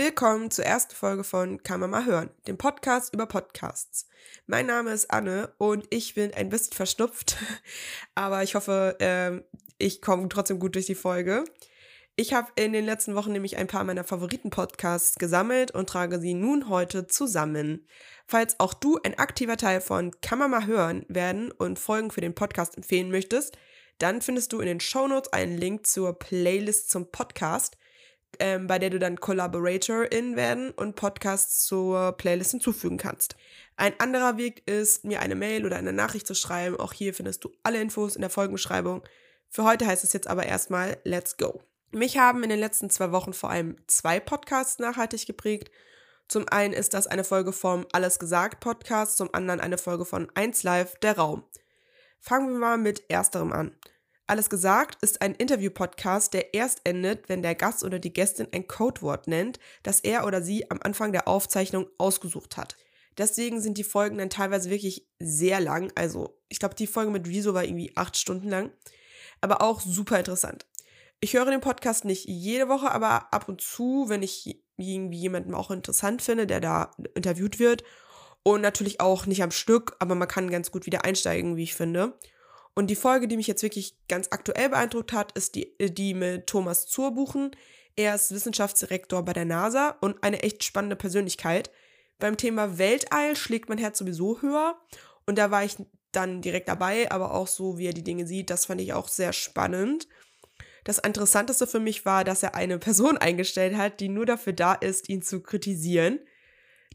Willkommen zur ersten Folge von Kann man mal hören, dem Podcast über Podcasts. Mein Name ist Anne und ich bin ein bisschen verschnupft, aber ich hoffe, äh, ich komme trotzdem gut durch die Folge. Ich habe in den letzten Wochen nämlich ein paar meiner Favoriten-Podcasts gesammelt und trage sie nun heute zusammen. Falls auch du ein aktiver Teil von Kann man mal hören werden und Folgen für den Podcast empfehlen möchtest, dann findest du in den Shownotes einen Link zur Playlist zum Podcast – ähm, bei der du dann Collaborator-In werden und Podcasts zur Playlist hinzufügen kannst. Ein anderer Weg ist, mir eine Mail oder eine Nachricht zu schreiben. Auch hier findest du alle Infos in der Folgenbeschreibung. Für heute heißt es jetzt aber erstmal Let's Go. Mich haben in den letzten zwei Wochen vor allem zwei Podcasts nachhaltig geprägt. Zum einen ist das eine Folge vom Alles Gesagt Podcast, zum anderen eine Folge von 1 Live, der Raum. Fangen wir mal mit ersterem an. Alles gesagt ist ein Interview-Podcast, der erst endet, wenn der Gast oder die Gästin ein Codewort nennt, das er oder sie am Anfang der Aufzeichnung ausgesucht hat. Deswegen sind die Folgen dann teilweise wirklich sehr lang. Also, ich glaube, die Folge mit Rezo war irgendwie acht Stunden lang. Aber auch super interessant. Ich höre den Podcast nicht jede Woche, aber ab und zu, wenn ich irgendwie jemanden auch interessant finde, der da interviewt wird. Und natürlich auch nicht am Stück, aber man kann ganz gut wieder einsteigen, wie ich finde. Und die Folge, die mich jetzt wirklich ganz aktuell beeindruckt hat, ist die, die mit Thomas Zurbuchen. Er ist Wissenschaftsdirektor bei der NASA und eine echt spannende Persönlichkeit. Beim Thema Weltall schlägt mein Herz sowieso höher. Und da war ich dann direkt dabei, aber auch so, wie er die Dinge sieht, das fand ich auch sehr spannend. Das Interessanteste für mich war, dass er eine Person eingestellt hat, die nur dafür da ist, ihn zu kritisieren.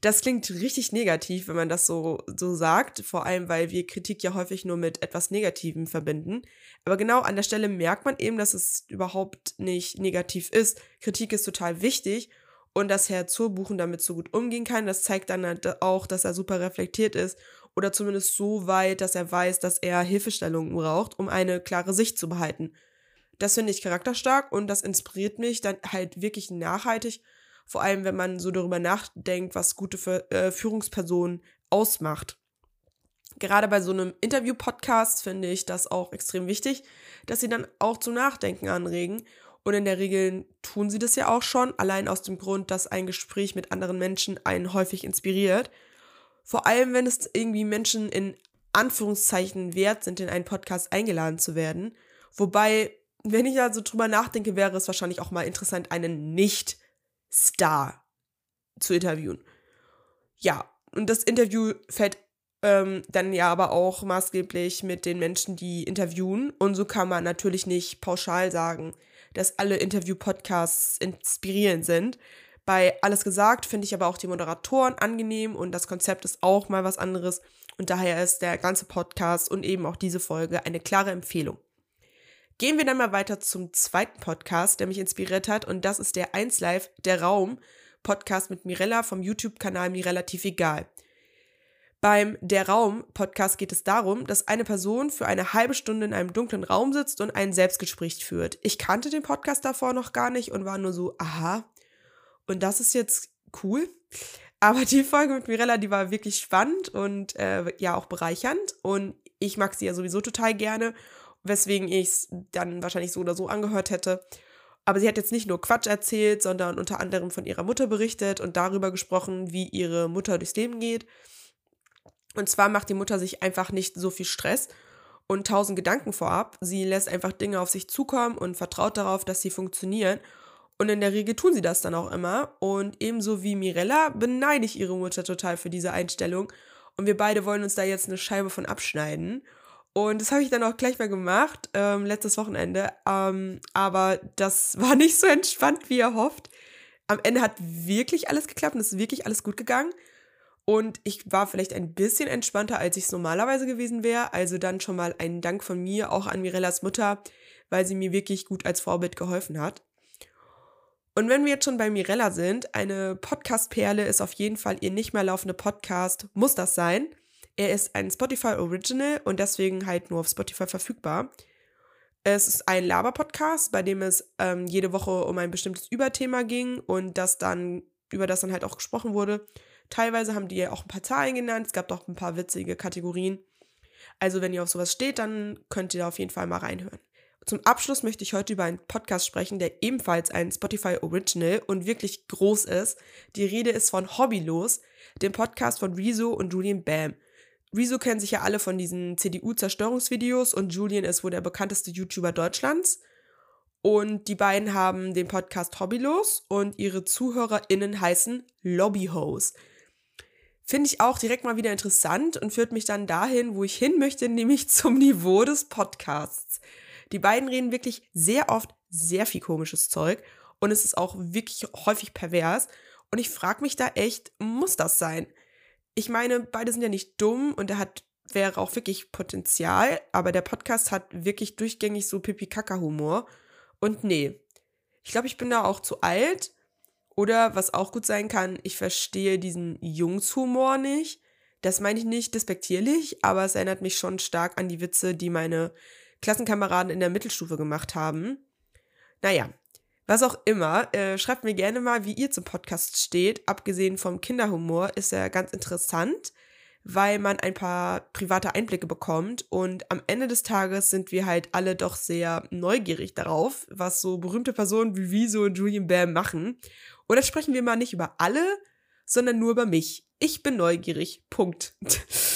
Das klingt richtig negativ, wenn man das so, so sagt, vor allem weil wir Kritik ja häufig nur mit etwas Negativem verbinden. Aber genau an der Stelle merkt man eben, dass es überhaupt nicht negativ ist. Kritik ist total wichtig und dass Herr Zurbuchen damit so gut umgehen kann, das zeigt dann halt auch, dass er super reflektiert ist oder zumindest so weit, dass er weiß, dass er Hilfestellungen braucht, um eine klare Sicht zu behalten. Das finde ich charakterstark und das inspiriert mich dann halt wirklich nachhaltig vor allem, wenn man so darüber nachdenkt, was gute äh, Führungspersonen ausmacht. Gerade bei so einem Interview-Podcast finde ich das auch extrem wichtig, dass sie dann auch zum Nachdenken anregen. Und in der Regel tun sie das ja auch schon, allein aus dem Grund, dass ein Gespräch mit anderen Menschen einen häufig inspiriert. Vor allem, wenn es irgendwie Menschen in Anführungszeichen wert sind, in einen Podcast eingeladen zu werden. Wobei, wenn ich also drüber nachdenke, wäre es wahrscheinlich auch mal interessant, einen nicht Star zu interviewen. Ja, und das Interview fällt ähm, dann ja aber auch maßgeblich mit den Menschen, die interviewen. Und so kann man natürlich nicht pauschal sagen, dass alle Interview-Podcasts inspirierend sind. Bei Alles gesagt finde ich aber auch die Moderatoren angenehm und das Konzept ist auch mal was anderes. Und daher ist der ganze Podcast und eben auch diese Folge eine klare Empfehlung. Gehen wir dann mal weiter zum zweiten Podcast, der mich inspiriert hat, und das ist der 1 Live, der Raum, Podcast mit Mirella vom YouTube-Kanal Mir relativ egal. Beim Der Raum Podcast geht es darum, dass eine Person für eine halbe Stunde in einem dunklen Raum sitzt und ein Selbstgespräch führt. Ich kannte den Podcast davor noch gar nicht und war nur so, aha. Und das ist jetzt cool. Aber die Folge mit Mirella, die war wirklich spannend und äh, ja auch bereichernd. Und ich mag sie ja sowieso total gerne weswegen ich es dann wahrscheinlich so oder so angehört hätte. Aber sie hat jetzt nicht nur Quatsch erzählt, sondern unter anderem von ihrer Mutter berichtet und darüber gesprochen, wie ihre Mutter durchs Leben geht. Und zwar macht die Mutter sich einfach nicht so viel Stress und tausend Gedanken vorab. Sie lässt einfach Dinge auf sich zukommen und vertraut darauf, dass sie funktionieren. Und in der Regel tun sie das dann auch immer. Und ebenso wie Mirella beneide ich ihre Mutter total für diese Einstellung. Und wir beide wollen uns da jetzt eine Scheibe von abschneiden. Und das habe ich dann auch gleich mal gemacht, ähm, letztes Wochenende. Ähm, aber das war nicht so entspannt, wie er hofft. Am Ende hat wirklich alles geklappt und es ist wirklich alles gut gegangen. Und ich war vielleicht ein bisschen entspannter, als ich es normalerweise gewesen wäre. Also dann schon mal einen Dank von mir auch an Mirellas Mutter, weil sie mir wirklich gut als Vorbild geholfen hat. Und wenn wir jetzt schon bei Mirella sind, eine Podcast-Perle ist auf jeden Fall ihr nicht mehr laufende Podcast, muss das sein. Er ist ein Spotify Original und deswegen halt nur auf Spotify verfügbar. Es ist ein Laber-Podcast, bei dem es ähm, jede Woche um ein bestimmtes Überthema ging und das dann, über das dann halt auch gesprochen wurde. Teilweise haben die auch ein paar Zahlen genannt, es gab auch ein paar witzige Kategorien. Also wenn ihr auf sowas steht, dann könnt ihr da auf jeden Fall mal reinhören. Zum Abschluss möchte ich heute über einen Podcast sprechen, der ebenfalls ein Spotify Original und wirklich groß ist. Die Rede ist von Hobbylos, dem Podcast von Rezo und Julian Bam. Rezo kennen sich ja alle von diesen CDU-Zerstörungsvideos und Julian ist wohl der bekannteste YouTuber Deutschlands. Und die beiden haben den Podcast Hobbylos und ihre ZuhörerInnen heißen Lobbyhos. Finde ich auch direkt mal wieder interessant und führt mich dann dahin, wo ich hin möchte, nämlich zum Niveau des Podcasts. Die beiden reden wirklich sehr oft sehr viel komisches Zeug und es ist auch wirklich häufig pervers. Und ich frage mich da echt, muss das sein? Ich meine, beide sind ja nicht dumm und er hat wäre auch wirklich Potenzial, aber der Podcast hat wirklich durchgängig so Pipi-Kaka-Humor. Und nee, ich glaube, ich bin da auch zu alt. Oder was auch gut sein kann, ich verstehe diesen Jungshumor nicht. Das meine ich nicht despektierlich, aber es erinnert mich schon stark an die Witze, die meine Klassenkameraden in der Mittelstufe gemacht haben. Naja, was auch immer, äh, schreibt mir gerne mal, wie ihr zum Podcast steht. Abgesehen vom Kinderhumor ist er ganz interessant, weil man ein paar private Einblicke bekommt und am Ende des Tages sind wir halt alle doch sehr neugierig darauf, was so berühmte Personen wie Wieso und Julian Bam machen. Und jetzt sprechen wir mal nicht über alle, sondern nur über mich. Ich bin neugierig. Punkt.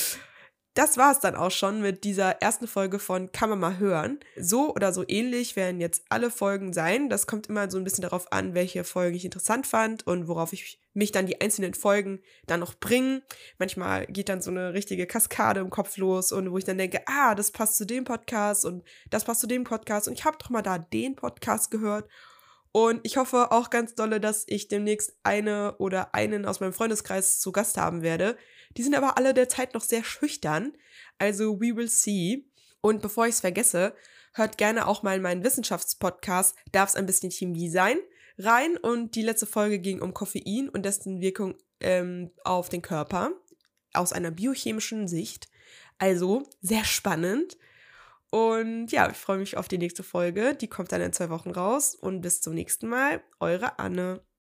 das war es dann auch schon mit dieser ersten Folge von Kann man mal hören. So oder so ähnlich werden jetzt alle Folgen sein. Das kommt immer so ein bisschen darauf an, welche Folgen ich interessant fand und worauf ich mich dann die einzelnen Folgen dann noch bringen. Manchmal geht dann so eine richtige Kaskade im Kopf los und wo ich dann denke, ah, das passt zu dem Podcast und das passt zu dem Podcast und ich habe doch mal da den Podcast gehört. Und ich hoffe auch ganz dolle, dass ich demnächst eine oder einen aus meinem Freundeskreis zu Gast haben werde die sind aber alle derzeit noch sehr schüchtern. Also we will see. Und bevor ich es vergesse, hört gerne auch mal in meinen Wissenschaftspodcast Darf es ein bisschen Chemie sein? rein. Und die letzte Folge ging um Koffein und dessen Wirkung ähm, auf den Körper aus einer biochemischen Sicht. Also sehr spannend. Und ja, ich freue mich auf die nächste Folge. Die kommt dann in zwei Wochen raus. Und bis zum nächsten Mal. Eure Anne.